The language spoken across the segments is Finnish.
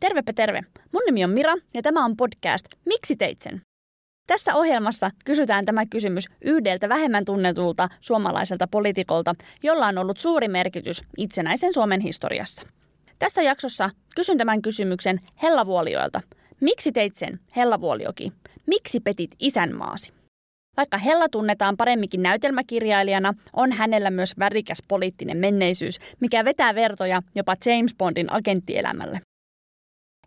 Tervepä terve. Mun nimi on Mira ja tämä on podcast Miksi teit sen? Tässä ohjelmassa kysytään tämä kysymys yhdeltä vähemmän tunnetulta suomalaiselta poliitikolta, jolla on ollut suuri merkitys itsenäisen Suomen historiassa. Tässä jaksossa kysyn tämän kysymyksen Hellavuolioilta. Miksi teit sen, Hellavuolioki? Miksi petit isänmaasi? Vaikka Hella tunnetaan paremminkin näytelmäkirjailijana, on hänellä myös värikäs poliittinen menneisyys, mikä vetää vertoja jopa James Bondin agenttielämälle.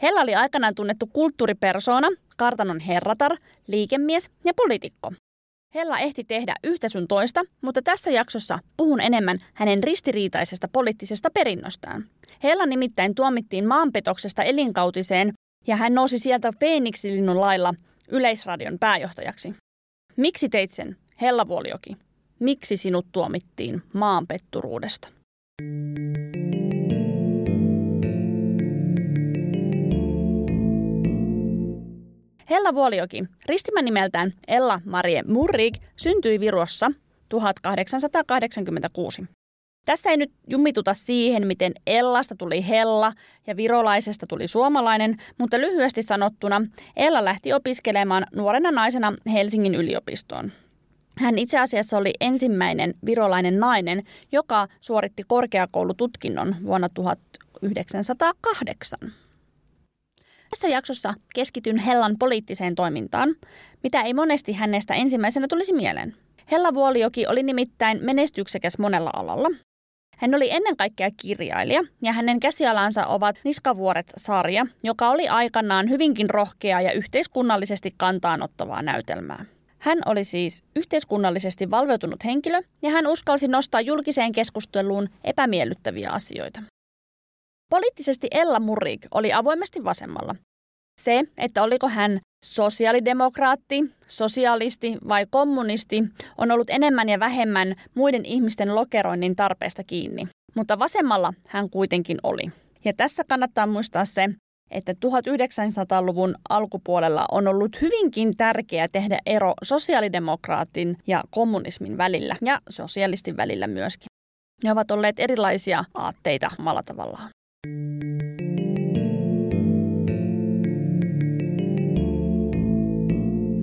Hella oli aikanaan tunnettu kulttuuripersona, kartanon herratar, liikemies ja poliitikko. Hella ehti tehdä yhtä sun toista, mutta tässä jaksossa puhun enemmän hänen ristiriitaisesta poliittisesta perinnöstään. Hella nimittäin tuomittiin maanpetoksesta elinkautiseen ja hän nousi sieltä Phoenixilinnun lailla Yleisradion pääjohtajaksi. Miksi teit sen, Hella Vuolioki? Miksi sinut tuomittiin maanpetturuudesta? Hella Vuolioki, ristimä nimeltään Ella Marie Murrig, syntyi Virossa 1886. Tässä ei nyt jumituta siihen, miten Ellasta tuli Hella ja virolaisesta tuli suomalainen, mutta lyhyesti sanottuna Ella lähti opiskelemaan nuorena naisena Helsingin yliopistoon. Hän itse asiassa oli ensimmäinen virolainen nainen, joka suoritti korkeakoulututkinnon vuonna 1908. Tässä jaksossa keskityn Hellan poliittiseen toimintaan, mitä ei monesti hänestä ensimmäisenä tulisi mieleen. Hella Vuolioki oli nimittäin menestyksekäs monella alalla. Hän oli ennen kaikkea kirjailija ja hänen käsialansa ovat Niskavuoret-sarja, joka oli aikanaan hyvinkin rohkea ja yhteiskunnallisesti kantaanottavaa näytelmää. Hän oli siis yhteiskunnallisesti valveutunut henkilö ja hän uskalsi nostaa julkiseen keskusteluun epämiellyttäviä asioita. Poliittisesti Ella Murik oli avoimesti vasemmalla. Se, että oliko hän sosiaalidemokraatti, sosialisti vai kommunisti, on ollut enemmän ja vähemmän muiden ihmisten lokeroinnin tarpeesta kiinni. Mutta vasemmalla hän kuitenkin oli. Ja tässä kannattaa muistaa se, että 1900-luvun alkupuolella on ollut hyvinkin tärkeää tehdä ero sosiaalidemokraatin ja kommunismin välillä ja sosialistin välillä myöskin. Ne ovat olleet erilaisia aatteita omalla tavallaan.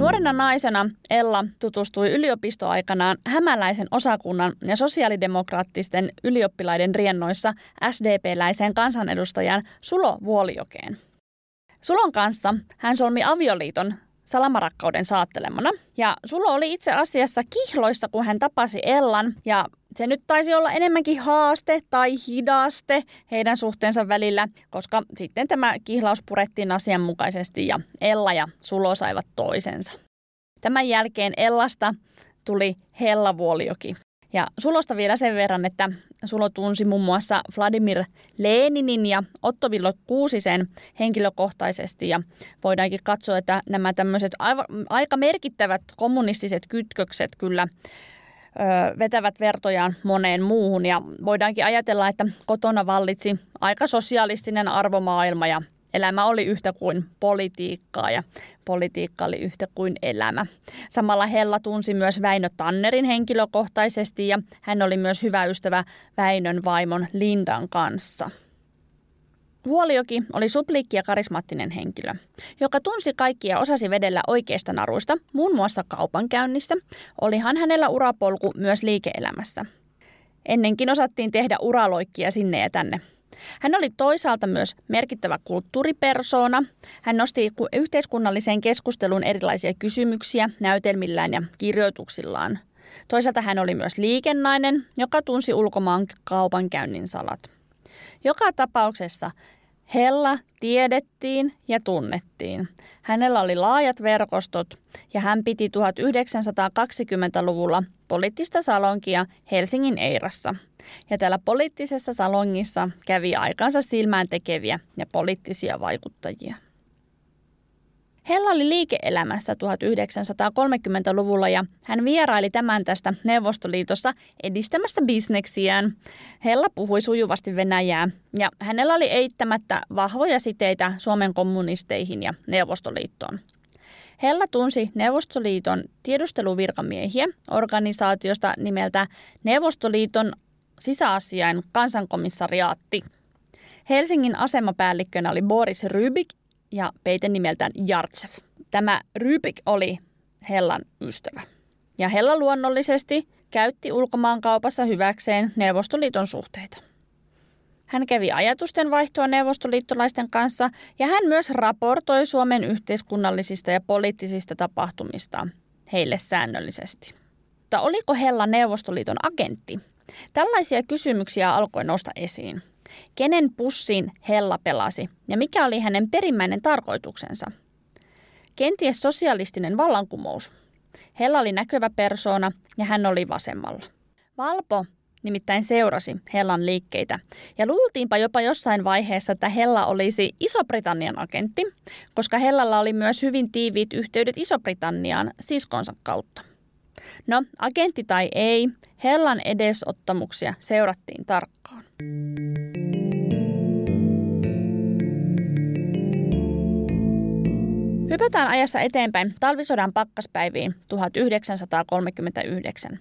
Nuorena naisena Ella tutustui yliopistoaikanaan hämäläisen osakunnan ja sosiaalidemokraattisten ylioppilaiden riennoissa SDP-läiseen kansanedustajan Sulo Vuolijokeen. Sulon kanssa hän solmi avioliiton salamarakkauden saattelemana. Ja Sulo oli itse asiassa kihloissa, kun hän tapasi Ellan, ja se nyt taisi olla enemmänkin haaste tai hidaste heidän suhteensa välillä, koska sitten tämä kihlaus purettiin asianmukaisesti ja Ella ja Sulo saivat toisensa. Tämän jälkeen Ellasta tuli Hella Vuolioki. Ja Sulosta vielä sen verran, että Sulo tunsi muun muassa Vladimir Leninin ja Otto Villo Kuusisen henkilökohtaisesti ja voidaankin katsoa, että nämä tämmöiset aika merkittävät kommunistiset kytkökset kyllä vetävät vertojaan moneen muuhun ja voidaankin ajatella, että kotona vallitsi aika sosialistinen arvomaailma ja Elämä oli yhtä kuin politiikkaa ja politiikka oli yhtä kuin elämä. Samalla Hella tunsi myös Väinö Tannerin henkilökohtaisesti ja hän oli myös hyvä ystävä Väinön vaimon Lindan kanssa. Vuolioki oli supliikki ja karismaattinen henkilö, joka tunsi kaikkia osasi vedellä oikeista naruista, muun muassa kaupankäynnissä. Olihan hänellä urapolku myös liike-elämässä. Ennenkin osattiin tehdä uraloikkia sinne ja tänne. Hän oli toisaalta myös merkittävä kulttuuripersona. Hän nosti yhteiskunnalliseen keskusteluun erilaisia kysymyksiä näytelmillään ja kirjoituksillaan. Toisaalta hän oli myös liikennainen, joka tunsi ulkomaan kaupankäynnin salat. Joka tapauksessa Hella tiedettiin ja tunnettiin. Hänellä oli laajat verkostot ja hän piti 1920-luvulla poliittista salonkia Helsingin Eirassa – ja täällä poliittisessa salongissa kävi aikansa silmään tekeviä ja poliittisia vaikuttajia. Hella oli liike-elämässä 1930-luvulla ja hän vieraili tämän tästä Neuvostoliitossa edistämässä bisneksiään. Hella puhui sujuvasti Venäjää ja hänellä oli eittämättä vahvoja siteitä Suomen kommunisteihin ja Neuvostoliittoon. Hella tunsi Neuvostoliiton tiedusteluvirkamiehiä organisaatiosta nimeltä Neuvostoliiton sisäasiain kansankomissariaatti. Helsingin asemapäällikkönä oli Boris Rybik ja peite nimeltään Jartsev. Tämä Rybik oli Hellan ystävä. Ja Hella luonnollisesti käytti ulkomaankaupassa hyväkseen Neuvostoliiton suhteita. Hän kävi ajatusten vaihtoa neuvostoliittolaisten kanssa ja hän myös raportoi Suomen yhteiskunnallisista ja poliittisista tapahtumista heille säännöllisesti. Mutta oliko Hella Neuvostoliiton agentti? Tällaisia kysymyksiä alkoi nousta esiin. Kenen pussin Hella pelasi ja mikä oli hänen perimmäinen tarkoituksensa? Kenties sosialistinen vallankumous. Hella oli näkyvä persoona ja hän oli vasemmalla. Valpo nimittäin seurasi Hellan liikkeitä. Ja luultiinpa jopa jossain vaiheessa, että Hella olisi Iso-Britannian agentti, koska Hellalla oli myös hyvin tiiviit yhteydet Iso-Britanniaan siskonsa kautta. No, agentti tai ei, Hellan edesottamuksia seurattiin tarkkaan. Hypätään ajassa eteenpäin talvisodan pakkaspäiviin 1939.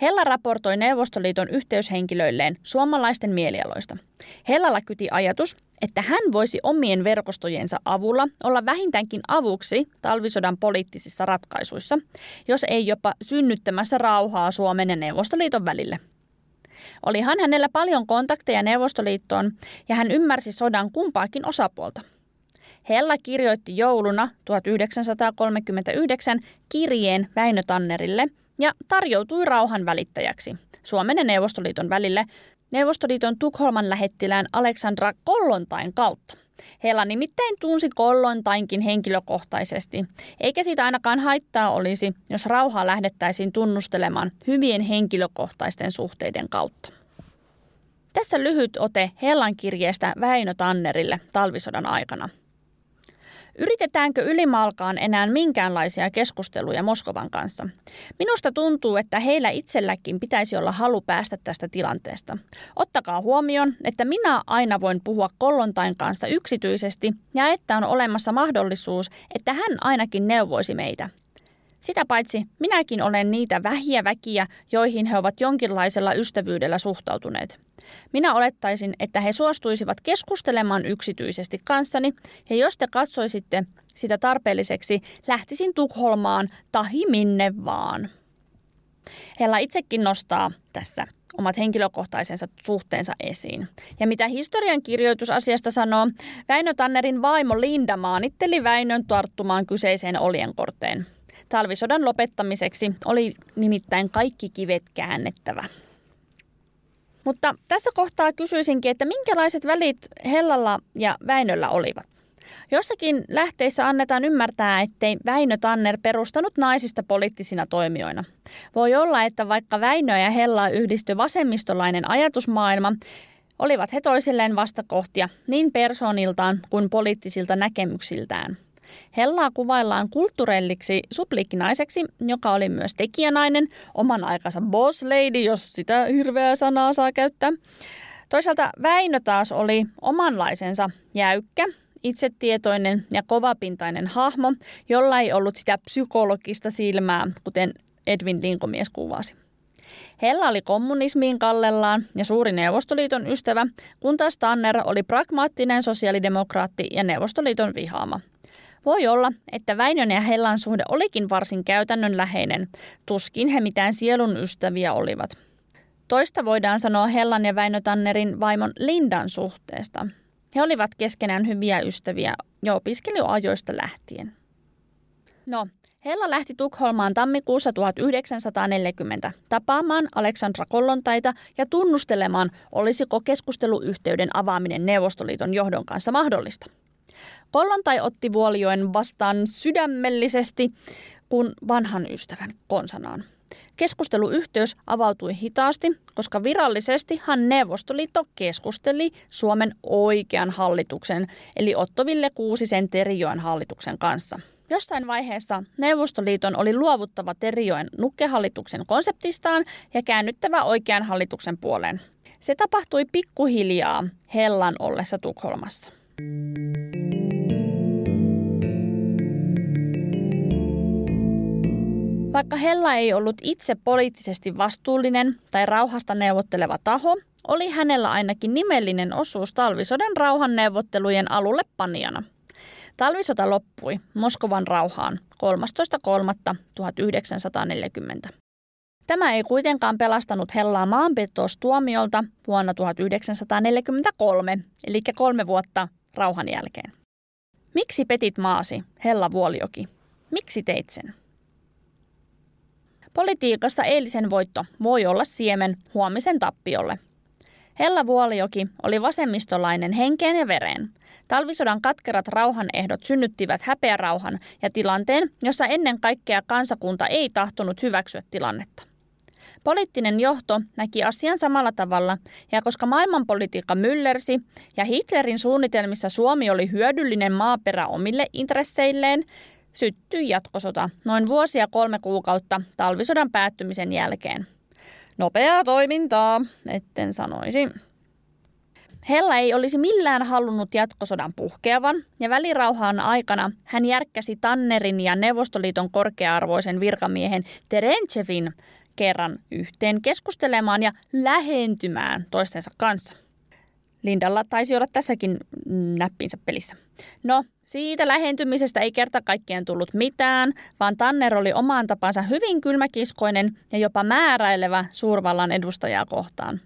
Hella raportoi Neuvostoliiton yhteyshenkilöilleen suomalaisten mielialoista. Hellalla kyti ajatus, että hän voisi omien verkostojensa avulla olla vähintäänkin avuksi talvisodan poliittisissa ratkaisuissa, jos ei jopa synnyttämässä rauhaa Suomen ja Neuvostoliiton välille. Olihan hänellä paljon kontakteja Neuvostoliittoon ja hän ymmärsi sodan kumpaakin osapuolta – Hella kirjoitti jouluna 1939 kirjeen Väinö Tannerille ja tarjoutui rauhan välittäjäksi Suomen ja Neuvostoliiton välille Neuvostoliiton Tukholman lähettilään Aleksandra Kollontain kautta. Hella nimittäin tunsi Kollontainkin henkilökohtaisesti, eikä siitä ainakaan haittaa olisi, jos rauhaa lähdettäisiin tunnustelemaan hyvien henkilökohtaisten suhteiden kautta. Tässä lyhyt ote Hellan kirjeestä Väinö Tannerille talvisodan aikana – Yritetäänkö ylimalkaan enää minkäänlaisia keskusteluja Moskovan kanssa? Minusta tuntuu, että heillä itselläkin pitäisi olla halu päästä tästä tilanteesta. Ottakaa huomioon, että minä aina voin puhua Kollontain kanssa yksityisesti ja että on olemassa mahdollisuus, että hän ainakin neuvoisi meitä. Sitä paitsi minäkin olen niitä vähiä väkiä, joihin he ovat jonkinlaisella ystävyydellä suhtautuneet. Minä olettaisin, että he suostuisivat keskustelemaan yksityisesti kanssani, ja jos te katsoisitte sitä tarpeelliseksi, lähtisin Tukholmaan tahi minne vaan. Hella itsekin nostaa tässä omat henkilökohtaisensa suhteensa esiin. Ja mitä historian kirjoitus asiasta sanoo, Väinö Tannerin vaimo Linda maanitteli Väinön tarttumaan kyseiseen oljenkorteen. Talvisodan lopettamiseksi oli nimittäin kaikki kivet käännettävä. Mutta tässä kohtaa kysyisinkin, että minkälaiset välit Hellalla ja Väinöllä olivat? Jossakin lähteissä annetaan ymmärtää, ettei Väinö Tanner perustanut naisista poliittisina toimijoina. Voi olla, että vaikka Väinö ja Hella yhdistyi vasemmistolainen ajatusmaailma, olivat he toisilleen vastakohtia niin persooniltaan kuin poliittisilta näkemyksiltään. Hellaa kuvaillaan kulttuurelliksi supliikkinaiseksi, joka oli myös tekijänainen, oman aikansa boss lady, jos sitä hirveää sanaa saa käyttää. Toisaalta Väinö taas oli omanlaisensa jäykkä, itsetietoinen ja kovapintainen hahmo, jolla ei ollut sitä psykologista silmää, kuten Edwin Linkomies kuvasi. Hella oli kommunismiin kallellaan ja suuri Neuvostoliiton ystävä, kun taas Tanner oli pragmaattinen sosiaalidemokraatti ja Neuvostoliiton vihaama – voi olla, että Väinön ja Hellan suhde olikin varsin käytännönläheinen, tuskin he mitään sielun ystäviä olivat. Toista voidaan sanoa Hellan ja Väinö Tannerin vaimon Lindan suhteesta. He olivat keskenään hyviä ystäviä jo opiskeluajoista lähtien. No, Hella lähti Tukholmaan tammikuussa 1940 tapaamaan Aleksandra Kollontaita ja tunnustelemaan, olisiko keskusteluyhteyden avaaminen Neuvostoliiton johdon kanssa mahdollista. Kollontai otti Vuolioen vastaan sydämellisesti kuin vanhan ystävän konsanaan. Keskusteluyhteys avautui hitaasti, koska virallisestihan Neuvostoliitto keskusteli Suomen oikean hallituksen, eli Otto Ville Kuusisen Terijoen hallituksen kanssa. Jossain vaiheessa Neuvostoliiton oli luovuttava Terijoen nukkehallituksen konseptistaan ja käännyttävä oikean hallituksen puoleen. Se tapahtui pikkuhiljaa Hellan ollessa Tukholmassa. Vaikka Hella ei ollut itse poliittisesti vastuullinen tai rauhasta neuvotteleva taho, oli hänellä ainakin nimellinen osuus talvisodan rauhan neuvottelujen alulle panijana. Talvisota loppui Moskovan rauhaan 13.3.1940. Tämä ei kuitenkaan pelastanut Hellaa maanpetostuomiolta vuonna 1943, eli kolme vuotta rauhan jälkeen. Miksi petit maasi, Hella Vuolioki? Miksi teit sen? Politiikassa eilisen voitto voi olla siemen huomisen tappiolle. Hella Vuolioki oli vasemmistolainen henkeen ja vereen. Talvisodan katkerat rauhanehdot synnyttivät häpeärauhan ja tilanteen, jossa ennen kaikkea kansakunta ei tahtonut hyväksyä tilannetta. Poliittinen johto näki asian samalla tavalla, ja koska maailmanpolitiikka myllersi ja Hitlerin suunnitelmissa Suomi oli hyödyllinen maaperä omille intresseilleen, syttyi jatkosota noin vuosia kolme kuukautta talvisodan päättymisen jälkeen. Nopeaa toimintaa, etten sanoisi. Hella ei olisi millään halunnut jatkosodan puhkeavan, ja välirauhaan aikana hän järkkäsi Tannerin ja Neuvostoliiton korkea-arvoisen virkamiehen Terenchevin kerran yhteen keskustelemaan ja lähentymään toistensa kanssa. Lindalla taisi olla tässäkin näppinsä pelissä. No, siitä lähentymisestä ei kerta kaikkien tullut mitään, vaan Tanner oli omaan tapansa hyvin kylmäkiskoinen ja jopa määräilevä suurvallan edustajaa kohtaan.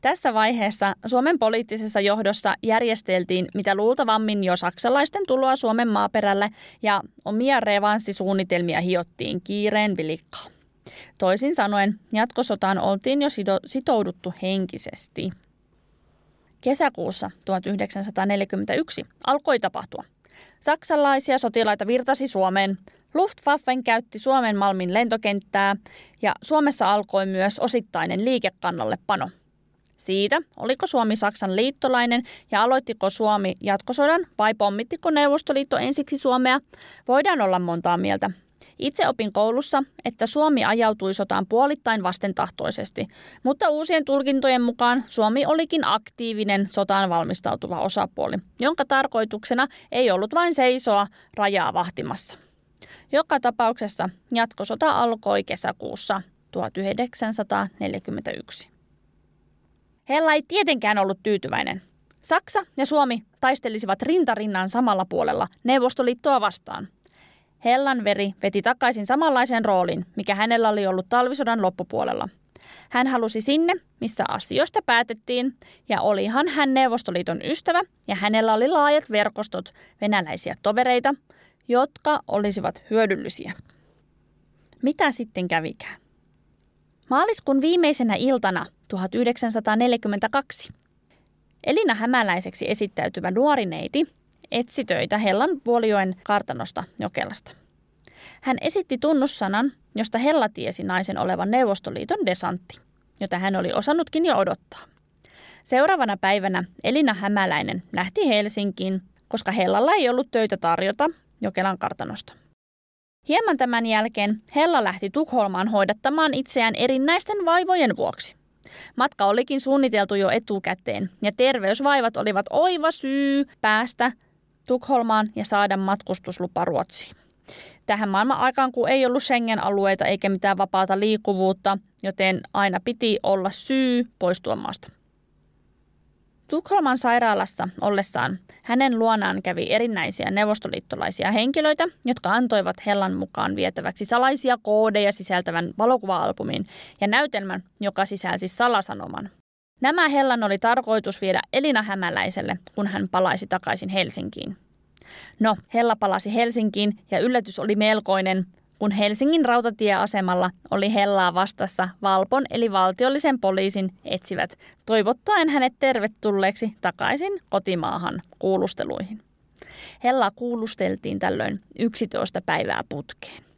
Tässä vaiheessa Suomen poliittisessa johdossa järjesteltiin mitä luultavammin jo saksalaisten tuloa Suomen maaperälle ja omia revanssisuunnitelmia hiottiin kiireen vilikkaa. Toisin sanoen, jatkosotaan oltiin jo sitouduttu henkisesti. Kesäkuussa 1941 alkoi tapahtua. Saksalaisia sotilaita virtasi Suomeen, Luftwaffen käytti Suomen Malmin lentokenttää ja Suomessa alkoi myös osittainen liikekannallepano. Siitä, oliko Suomi Saksan liittolainen ja aloittiko Suomi jatkosodan vai pommittiko Neuvostoliitto ensiksi Suomea, voidaan olla montaa mieltä. Itse opin koulussa, että Suomi ajautui sotaan puolittain vastentahtoisesti, mutta uusien tulkintojen mukaan Suomi olikin aktiivinen sotaan valmistautuva osapuoli, jonka tarkoituksena ei ollut vain seisoa rajaa vahtimassa. Joka tapauksessa jatkosota alkoi kesäkuussa 1941. Hella ei tietenkään ollut tyytyväinen. Saksa ja Suomi taistelisivat rintarinnan samalla puolella Neuvostoliittoa vastaan – Hellan veri veti takaisin samanlaisen roolin, mikä hänellä oli ollut talvisodan loppupuolella. Hän halusi sinne, missä asioista päätettiin, ja olihan hän Neuvostoliiton ystävä, ja hänellä oli laajat verkostot venäläisiä tovereita, jotka olisivat hyödyllisiä. Mitä sitten kävikään? Maaliskuun viimeisenä iltana 1942 Elina Hämäläiseksi esittäytyvä nuori neiti etsi töitä Hellan Vuolijoen kartanosta Jokelasta. Hän esitti tunnussanan, josta Hella tiesi naisen olevan Neuvostoliiton desantti, jota hän oli osannutkin jo odottaa. Seuraavana päivänä Elina Hämäläinen lähti Helsinkiin, koska Hellalla ei ollut töitä tarjota Jokelan kartanosta. Hieman tämän jälkeen Hella lähti Tukholmaan hoidattamaan itseään erinäisten vaivojen vuoksi. Matka olikin suunniteltu jo etukäteen ja terveysvaivat olivat oiva syy päästä Tukholmaan ja saada matkustuslupa Ruotsiin. Tähän maailman aikaan, kun ei ollut Schengen-alueita eikä mitään vapaata liikkuvuutta, joten aina piti olla syy poistua maasta. Tukholman sairaalassa ollessaan hänen luonaan kävi erinäisiä neuvostoliittolaisia henkilöitä, jotka antoivat Hellan mukaan vietäväksi salaisia koodeja sisältävän valokuva-albumin ja näytelmän, joka sisälsi salasanoman. Nämä Hellan oli tarkoitus viedä Elina Hämäläiselle, kun hän palaisi takaisin Helsinkiin. No, Hella palasi Helsinkiin ja yllätys oli melkoinen, kun Helsingin rautatieasemalla oli Hellaa vastassa Valpon eli valtiollisen poliisin etsivät, toivottaen hänet tervetulleeksi takaisin kotimaahan kuulusteluihin. Hellaa kuulusteltiin tällöin 11 päivää putkeen.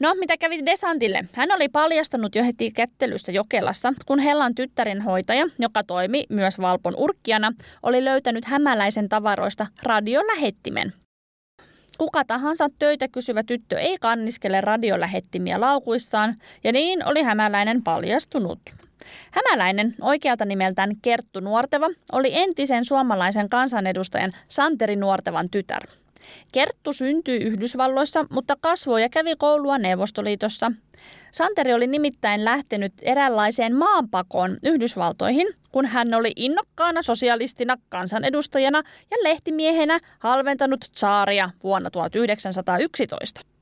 No, mitä kävi Desantille? Hän oli paljastanut jo heti kättelyssä Jokelassa, kun Hellan tyttären hoitaja, joka toimi myös Valpon urkkiana, oli löytänyt hämäläisen tavaroista radiolähettimen. Kuka tahansa töitä kysyvä tyttö ei kanniskele radiolähettimiä laukuissaan, ja niin oli hämäläinen paljastunut. Hämäläinen, oikealta nimeltään Kerttu Nuorteva, oli entisen suomalaisen kansanedustajan Santeri Nuortevan tytär – Kerttu syntyi Yhdysvalloissa, mutta kasvoi ja kävi koulua Neuvostoliitossa. Santeri oli nimittäin lähtenyt eräänlaiseen maanpakoon Yhdysvaltoihin, kun hän oli innokkaana sosialistina, kansanedustajana ja lehtimiehenä halventanut tsaaria vuonna 1911.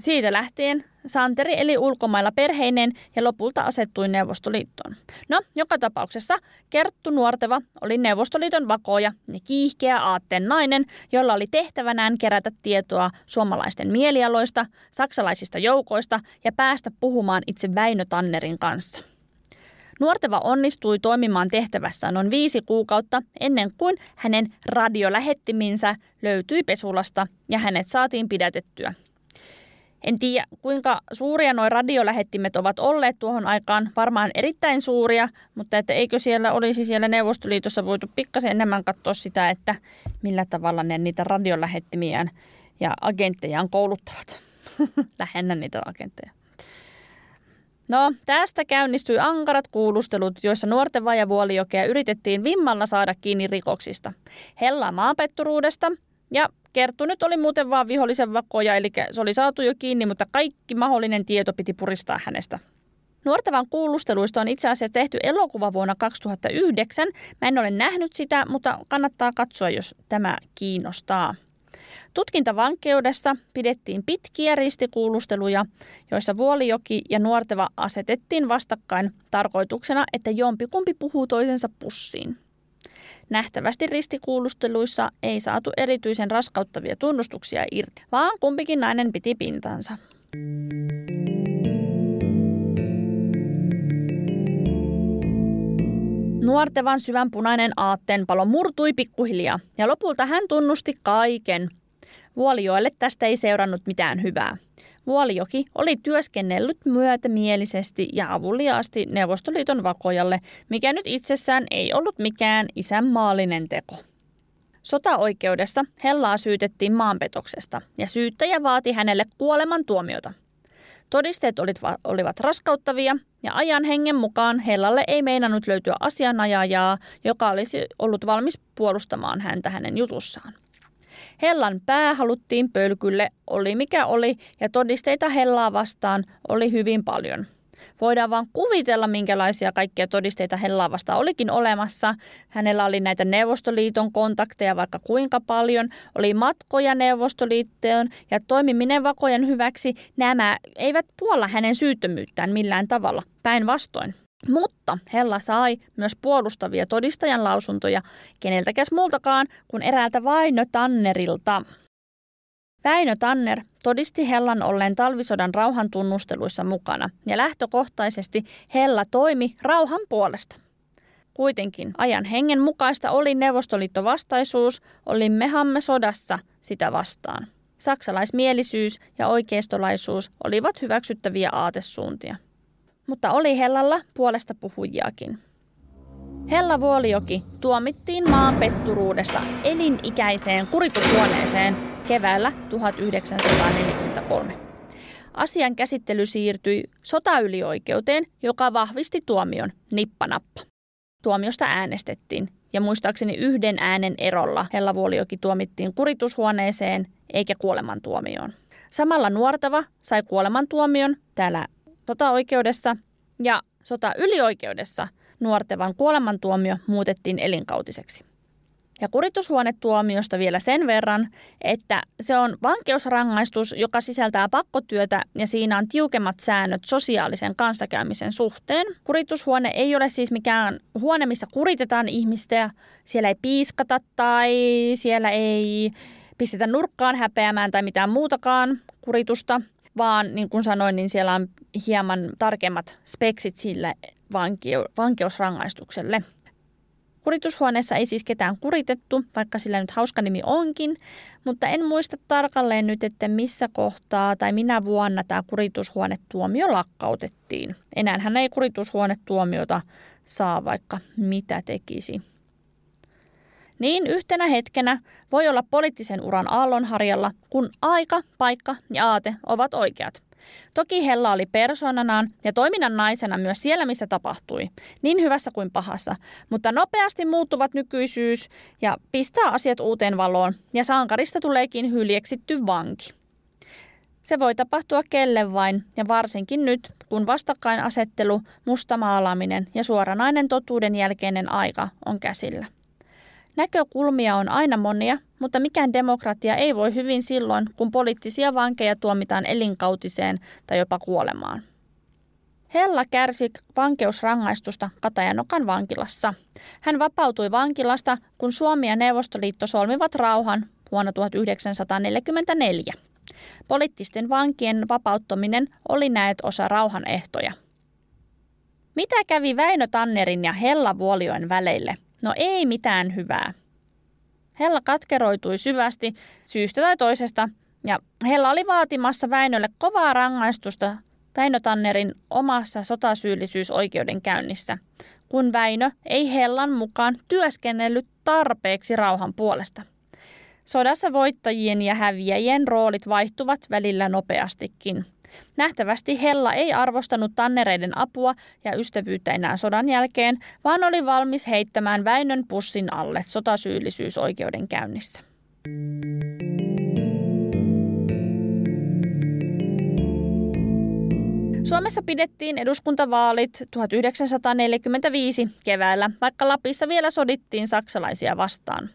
Siitä lähtien Santeri eli ulkomailla perheinen ja lopulta asettui Neuvostoliittoon. No, joka tapauksessa Kerttu Nuorteva oli Neuvostoliiton vakoja ja kiihkeä aatteen nainen, jolla oli tehtävänään kerätä tietoa suomalaisten mielialoista, saksalaisista joukoista ja päästä puhumaan itse Väinö Tannerin kanssa. Nuorteva onnistui toimimaan tehtävässä noin viisi kuukautta ennen kuin hänen radiolähettiminsä löytyi Pesulasta ja hänet saatiin pidätettyä – en tiedä, kuinka suuria nuo radiolähettimet ovat olleet tuohon aikaan. Varmaan erittäin suuria, mutta että eikö siellä olisi siellä Neuvostoliitossa voitu pikkasen enemmän katsoa sitä, että millä tavalla ne niitä radiolähettimiään ja agenttejaan kouluttavat. Lähennä niitä agentteja. No, tästä käynnistyi ankarat kuulustelut, joissa nuorten vajavuolijokea yritettiin vimmalla saada kiinni rikoksista. Hella maapetturuudesta ja Kerttu nyt oli muuten vaan vihollisen vakoja, eli se oli saatu jo kiinni, mutta kaikki mahdollinen tieto piti puristaa hänestä. Nuortavan kuulusteluista on itse asiassa tehty elokuva vuonna 2009. Mä en ole nähnyt sitä, mutta kannattaa katsoa, jos tämä kiinnostaa. Tutkintavankeudessa pidettiin pitkiä ristikuulusteluja, joissa Vuolijoki ja Nuorteva asetettiin vastakkain tarkoituksena, että jompikumpi puhuu toisensa pussiin. Nähtävästi ristikuulusteluissa ei saatu erityisen raskauttavia tunnustuksia irti, vaan kumpikin nainen piti pintansa. Nuortevan syvän punainen aatteen palo murtui pikkuhiljaa ja lopulta hän tunnusti kaiken. Vuolijoelle tästä ei seurannut mitään hyvää. Vuolijoki oli työskennellyt myötämielisesti ja avuliaasti Neuvostoliiton vakojalle, mikä nyt itsessään ei ollut mikään isänmaallinen teko. Sotaoikeudessa Hellaa syytettiin maanpetoksesta ja syyttäjä vaati hänelle kuoleman tuomiota. Todisteet olivat raskauttavia ja ajan hengen mukaan Hellalle ei meinannut löytyä asianajajaa, joka olisi ollut valmis puolustamaan häntä hänen jutussaan. Hellan pää haluttiin pölkylle, oli mikä oli, ja todisteita Hellaa vastaan oli hyvin paljon. Voidaan vaan kuvitella, minkälaisia kaikkia todisteita Hellaa vastaan olikin olemassa. Hänellä oli näitä Neuvostoliiton kontakteja vaikka kuinka paljon, oli matkoja Neuvostoliittoon ja toimiminen vakojen hyväksi. Nämä eivät puolla hänen syyttömyyttään millään tavalla, päinvastoin. Mutta Hella sai myös puolustavia todistajan lausuntoja keneltäkäs muultakaan kuin eräältä Vaino Tannerilta. Väinö Tanner todisti Hellan olleen talvisodan rauhan tunnusteluissa mukana ja lähtökohtaisesti Hella toimi rauhan puolesta. Kuitenkin ajan hengen mukaista oli Neuvostoliittovastaisuus, olimmehamme sodassa sitä vastaan. Saksalaismielisyys ja oikeistolaisuus olivat hyväksyttäviä aatesuuntia mutta oli Hellalla puolesta puhujiakin. Hella Vuolijoki tuomittiin maan petturuudesta elinikäiseen kuritushuoneeseen keväällä 1943. Asian käsittely siirtyi sotaylioikeuteen, joka vahvisti tuomion nippanappa. Tuomiosta äänestettiin ja muistaakseni yhden äänen erolla Hella Vuolijoki tuomittiin kuritushuoneeseen eikä kuolemantuomioon. Samalla nuortava sai kuolemantuomion täällä sotaoikeudessa ja sota-ylioikeudessa nuortevan kuolemantuomio muutettiin elinkautiseksi. Ja kuritushuonetuomiosta vielä sen verran, että se on vankeusrangaistus, joka sisältää pakkotyötä ja siinä on tiukemmat säännöt sosiaalisen kanssakäymisen suhteen. Kuritushuone ei ole siis mikään huone, missä kuritetaan ihmistä, siellä ei piiskata tai siellä ei pistetä nurkkaan häpeämään tai mitään muutakaan kuritusta, vaan niin kuin sanoin, niin siellä on hieman tarkemmat speksit sille vankeu- vankeusrangaistukselle. Kuritushuoneessa ei siis ketään kuritettu, vaikka sillä nyt hauska nimi onkin, mutta en muista tarkalleen nyt, että missä kohtaa tai minä vuonna tämä kuritushuonetuomio lakkautettiin. Enää hän ei kuritushuonetuomiota saa, vaikka mitä tekisi. Niin yhtenä hetkenä voi olla poliittisen uran aallonharjalla, kun aika, paikka ja aate ovat oikeat. Toki Hella oli persoonanaan ja toiminnan naisena myös siellä, missä tapahtui, niin hyvässä kuin pahassa, mutta nopeasti muuttuvat nykyisyys ja pistää asiat uuteen valoon ja sankarista tuleekin hyljeksitty vanki. Se voi tapahtua kelle vain, ja varsinkin nyt, kun vastakkainasettelu, mustamaalaaminen ja suoranainen totuuden jälkeinen aika on käsillä. Näkökulmia on aina monia, mutta mikään demokratia ei voi hyvin silloin, kun poliittisia vankeja tuomitaan elinkautiseen tai jopa kuolemaan. Hella kärsi vankeusrangaistusta Katajanokan vankilassa. Hän vapautui vankilasta, kun Suomi ja Neuvostoliitto solmivat rauhan vuonna 1944. Poliittisten vankien vapauttaminen oli näet osa rauhan ehtoja. Mitä kävi Väinö Tannerin ja Hella Vuolioen väleille? No ei mitään hyvää. Hella katkeroitui syvästi syystä tai toisesta, ja Hella oli vaatimassa Väinölle kovaa rangaistusta Väinö Tannerin omassa sotasyyllisyysoikeudenkäynnissä, kun Väinö ei Hellan mukaan työskennellyt tarpeeksi rauhan puolesta. Sodassa voittajien ja häviäjien roolit vaihtuvat välillä nopeastikin. Nähtävästi Hella ei arvostanut tannereiden apua ja ystävyyttä enää sodan jälkeen, vaan oli valmis heittämään Väinön pussin alle sotasyyllisyysoikeudenkäynnissä. Suomessa pidettiin eduskuntavaalit 1945 keväällä, vaikka Lapissa vielä sodittiin saksalaisia vastaan.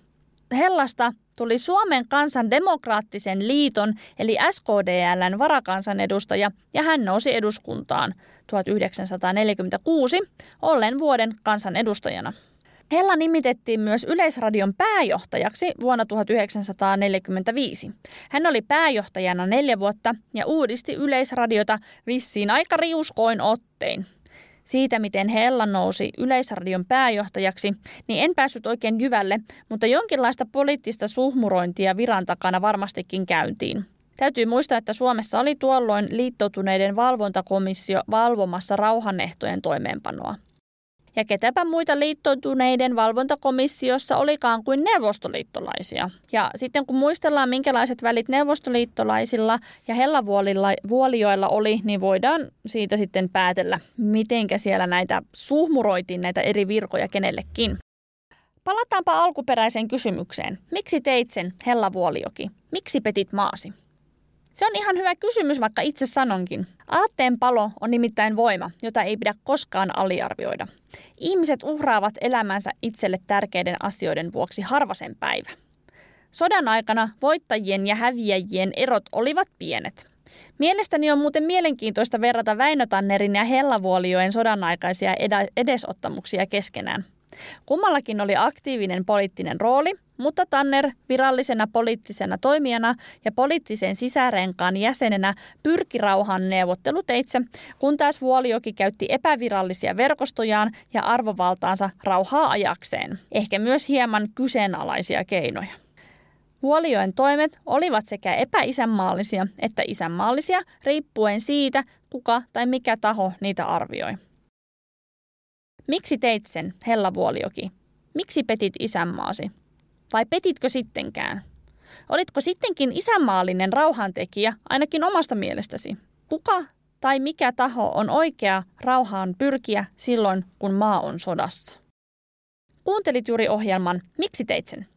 Hellasta tuli Suomen kansan demokraattisen liiton eli SKDLn varakansanedustaja ja hän nousi eduskuntaan 1946 ollen vuoden kansanedustajana. Hella nimitettiin myös Yleisradion pääjohtajaksi vuonna 1945. Hän oli pääjohtajana neljä vuotta ja uudisti Yleisradiota vissiin aika riuskoin ottein. Siitä, miten Hella nousi Yleisradion pääjohtajaksi, niin en päässyt oikein jyvälle, mutta jonkinlaista poliittista suhmurointia viran takana varmastikin käyntiin. Täytyy muistaa, että Suomessa oli tuolloin liittoutuneiden valvontakomissio valvomassa rauhanehtojen toimeenpanoa. Ja ketäpä muita liittoutuneiden valvontakomissiossa olikaan kuin neuvostoliittolaisia. Ja sitten kun muistellaan, minkälaiset välit neuvostoliittolaisilla ja hellavuolioilla oli, niin voidaan siitä sitten päätellä, mitenkä siellä näitä suhmuroitiin näitä eri virkoja kenellekin. Palataanpa alkuperäiseen kysymykseen. Miksi teit sen, Hellavuolioki? Miksi petit maasi? Se on ihan hyvä kysymys, vaikka itse sanonkin. Aatteen palo on nimittäin voima, jota ei pidä koskaan aliarvioida. Ihmiset uhraavat elämänsä itselle tärkeiden asioiden vuoksi harvasen päivä. Sodan aikana voittajien ja häviäjien erot olivat pienet. Mielestäni on muuten mielenkiintoista verrata Väinö Tannerin ja Hellavuolioen sodan aikaisia edesottamuksia keskenään. Kummallakin oli aktiivinen poliittinen rooli, mutta Tanner virallisena poliittisena toimijana ja poliittisen sisärenkaan jäsenenä pyrki rauhan neuvotteluteitse, kun taas Vuolioki käytti epävirallisia verkostojaan ja arvovaltaansa rauhaa ajakseen, ehkä myös hieman kyseenalaisia keinoja. Vuolioen toimet olivat sekä epäisänmaallisia että isänmaallisia riippuen siitä, kuka tai mikä taho niitä arvioi. Miksi teit sen, Hella Vuolioki? Miksi petit isänmaasi? Vai petitkö sittenkään? Olitko sittenkin isänmaallinen rauhantekijä, ainakin omasta mielestäsi? Kuka tai mikä taho on oikea rauhaan pyrkiä silloin, kun maa on sodassa? Kuuntelit juuri ohjelman Miksi teit sen?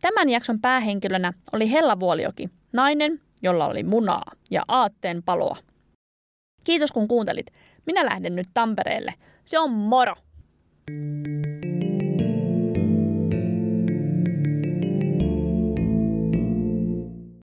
Tämän jakson päähenkilönä oli Hella Vuolioki, nainen, jolla oli munaa ja aatteen paloa. Kiitos kun kuuntelit. Minä lähden nyt Tampereelle. Se on moro! thank you